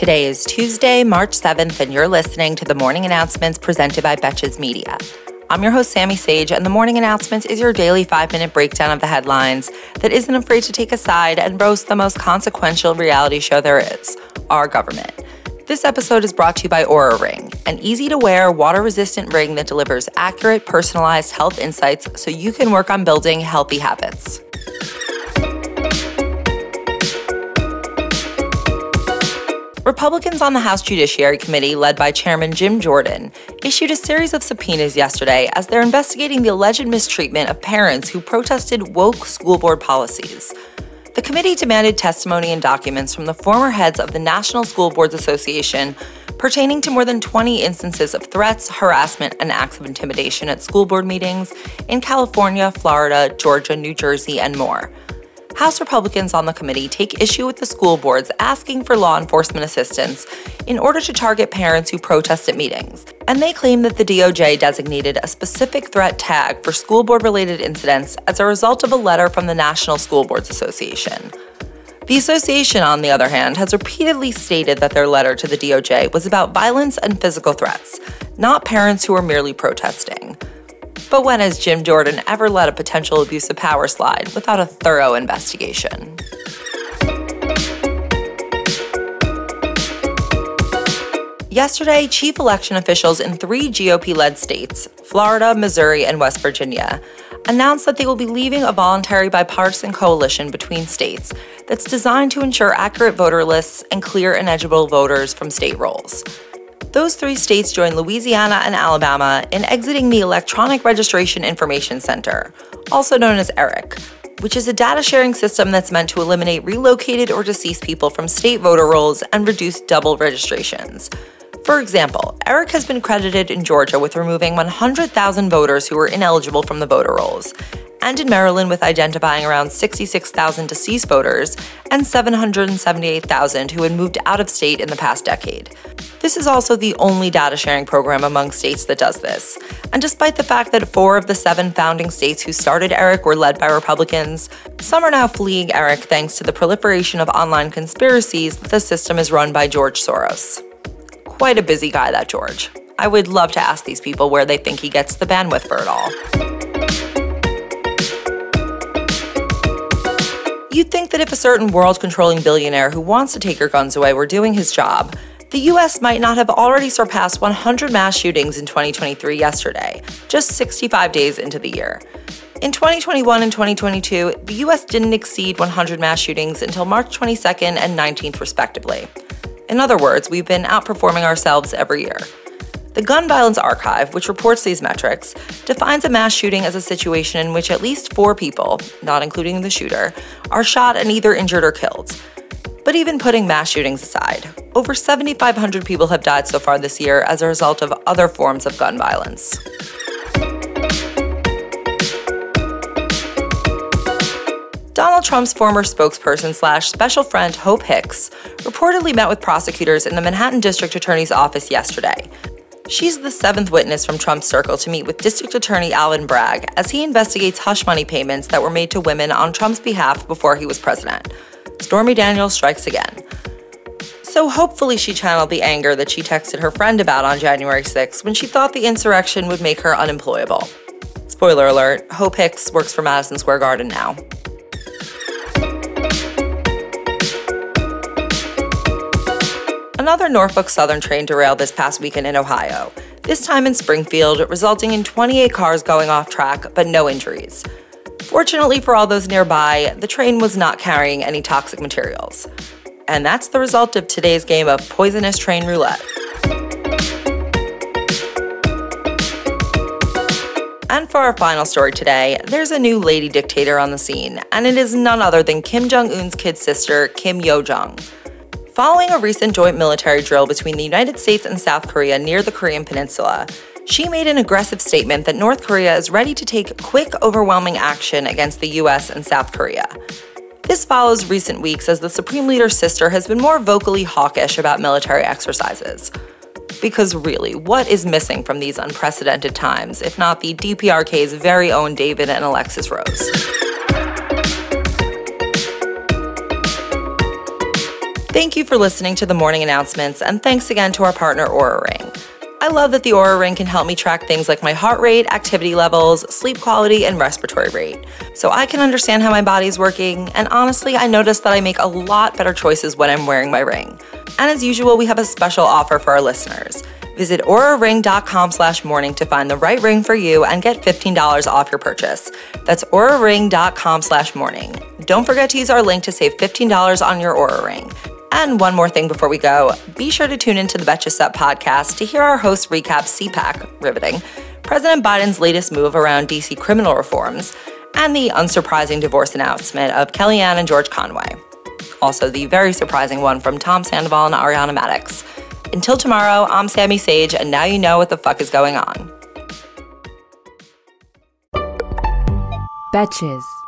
Today is Tuesday, March 7th, and you're listening to the morning announcements presented by Betches Media. I'm your host, Sammy Sage, and the morning announcements is your daily five minute breakdown of the headlines that isn't afraid to take a side and roast the most consequential reality show there is our government. This episode is brought to you by Oura Ring, an easy to wear, water resistant ring that delivers accurate, personalized health insights so you can work on building healthy habits. Republicans on the House Judiciary Committee, led by Chairman Jim Jordan, issued a series of subpoenas yesterday as they're investigating the alleged mistreatment of parents who protested woke school board policies. The committee demanded testimony and documents from the former heads of the National School Boards Association pertaining to more than 20 instances of threats, harassment, and acts of intimidation at school board meetings in California, Florida, Georgia, New Jersey, and more. House Republicans on the committee take issue with the school boards asking for law enforcement assistance in order to target parents who protest at meetings. And they claim that the DOJ designated a specific threat tag for school board related incidents as a result of a letter from the National School Boards Association. The association, on the other hand, has repeatedly stated that their letter to the DOJ was about violence and physical threats, not parents who were merely protesting. But when has Jim Jordan ever let a potential abuse of power slide without a thorough investigation? Yesterday, chief election officials in three GOP led states, Florida, Missouri, and West Virginia, announced that they will be leaving a voluntary bipartisan coalition between states that's designed to ensure accurate voter lists and clear and eligible voters from state rolls. Those three states joined Louisiana and Alabama in exiting the Electronic Registration Information Center, also known as ERIC, which is a data sharing system that's meant to eliminate relocated or deceased people from state voter rolls and reduce double registrations. For example, ERIC has been credited in Georgia with removing 100,000 voters who were ineligible from the voter rolls, and in Maryland with identifying around 66,000 deceased voters and 778,000 who had moved out of state in the past decade. This is also the only data sharing program among states that does this. And despite the fact that four of the seven founding states who started ERIC were led by Republicans, some are now fleeing ERIC thanks to the proliferation of online conspiracies that the system is run by George Soros. Quite a busy guy, that George. I would love to ask these people where they think he gets the bandwidth for it all. You'd think that if a certain world controlling billionaire who wants to take your guns away were doing his job, the US might not have already surpassed 100 mass shootings in 2023 yesterday, just 65 days into the year. In 2021 and 2022, the US didn't exceed 100 mass shootings until March 22nd and 19th, respectively. In other words, we've been outperforming ourselves every year. The Gun Violence Archive, which reports these metrics, defines a mass shooting as a situation in which at least four people, not including the shooter, are shot and either injured or killed. But even putting mass shootings aside, over 7,500 people have died so far this year as a result of other forms of gun violence. Donald Trump's former spokesperson slash special friend Hope Hicks reportedly met with prosecutors in the Manhattan District Attorney's office yesterday. She's the seventh witness from Trump's circle to meet with District Attorney Alvin Bragg as he investigates hush money payments that were made to women on Trump's behalf before he was president. Stormy Daniels strikes again. So hopefully she channeled the anger that she texted her friend about on January 6 when she thought the insurrection would make her unemployable. Spoiler alert, Hope Hicks works for Madison Square Garden now. Another Norfolk Southern train derailed this past weekend in Ohio, this time in Springfield, resulting in 28 cars going off track but no injuries. Fortunately for all those nearby, the train was not carrying any toxic materials. And that's the result of today's game of poisonous train roulette. And for our final story today, there's a new lady dictator on the scene, and it is none other than Kim Jong un's kid sister, Kim Yo Jong. Following a recent joint military drill between the United States and South Korea near the Korean Peninsula, she made an aggressive statement that North Korea is ready to take quick, overwhelming action against the US and South Korea. This follows recent weeks as the Supreme Leader's sister has been more vocally hawkish about military exercises. Because really, what is missing from these unprecedented times, if not the DPRK's very own David and Alexis Rose? Thank you for listening to the morning announcements, and thanks again to our partner, Oura Ring. I love that the Oura Ring can help me track things like my heart rate, activity levels, sleep quality, and respiratory rate. So I can understand how my body's working, and honestly, I notice that I make a lot better choices when I'm wearing my ring. And as usual, we have a special offer for our listeners. Visit ouraring.com slash morning to find the right ring for you and get $15 off your purchase. That's ouraring.com slash morning. Don't forget to use our link to save $15 on your Oura Ring. And one more thing before we go be sure to tune into the Betches Sup podcast to hear our host recap CPAC, riveting, President Biden's latest move around DC criminal reforms, and the unsurprising divorce announcement of Kellyanne and George Conway. Also, the very surprising one from Tom Sandoval and Ariana Madix. Until tomorrow, I'm Sammy Sage, and now you know what the fuck is going on. Betches.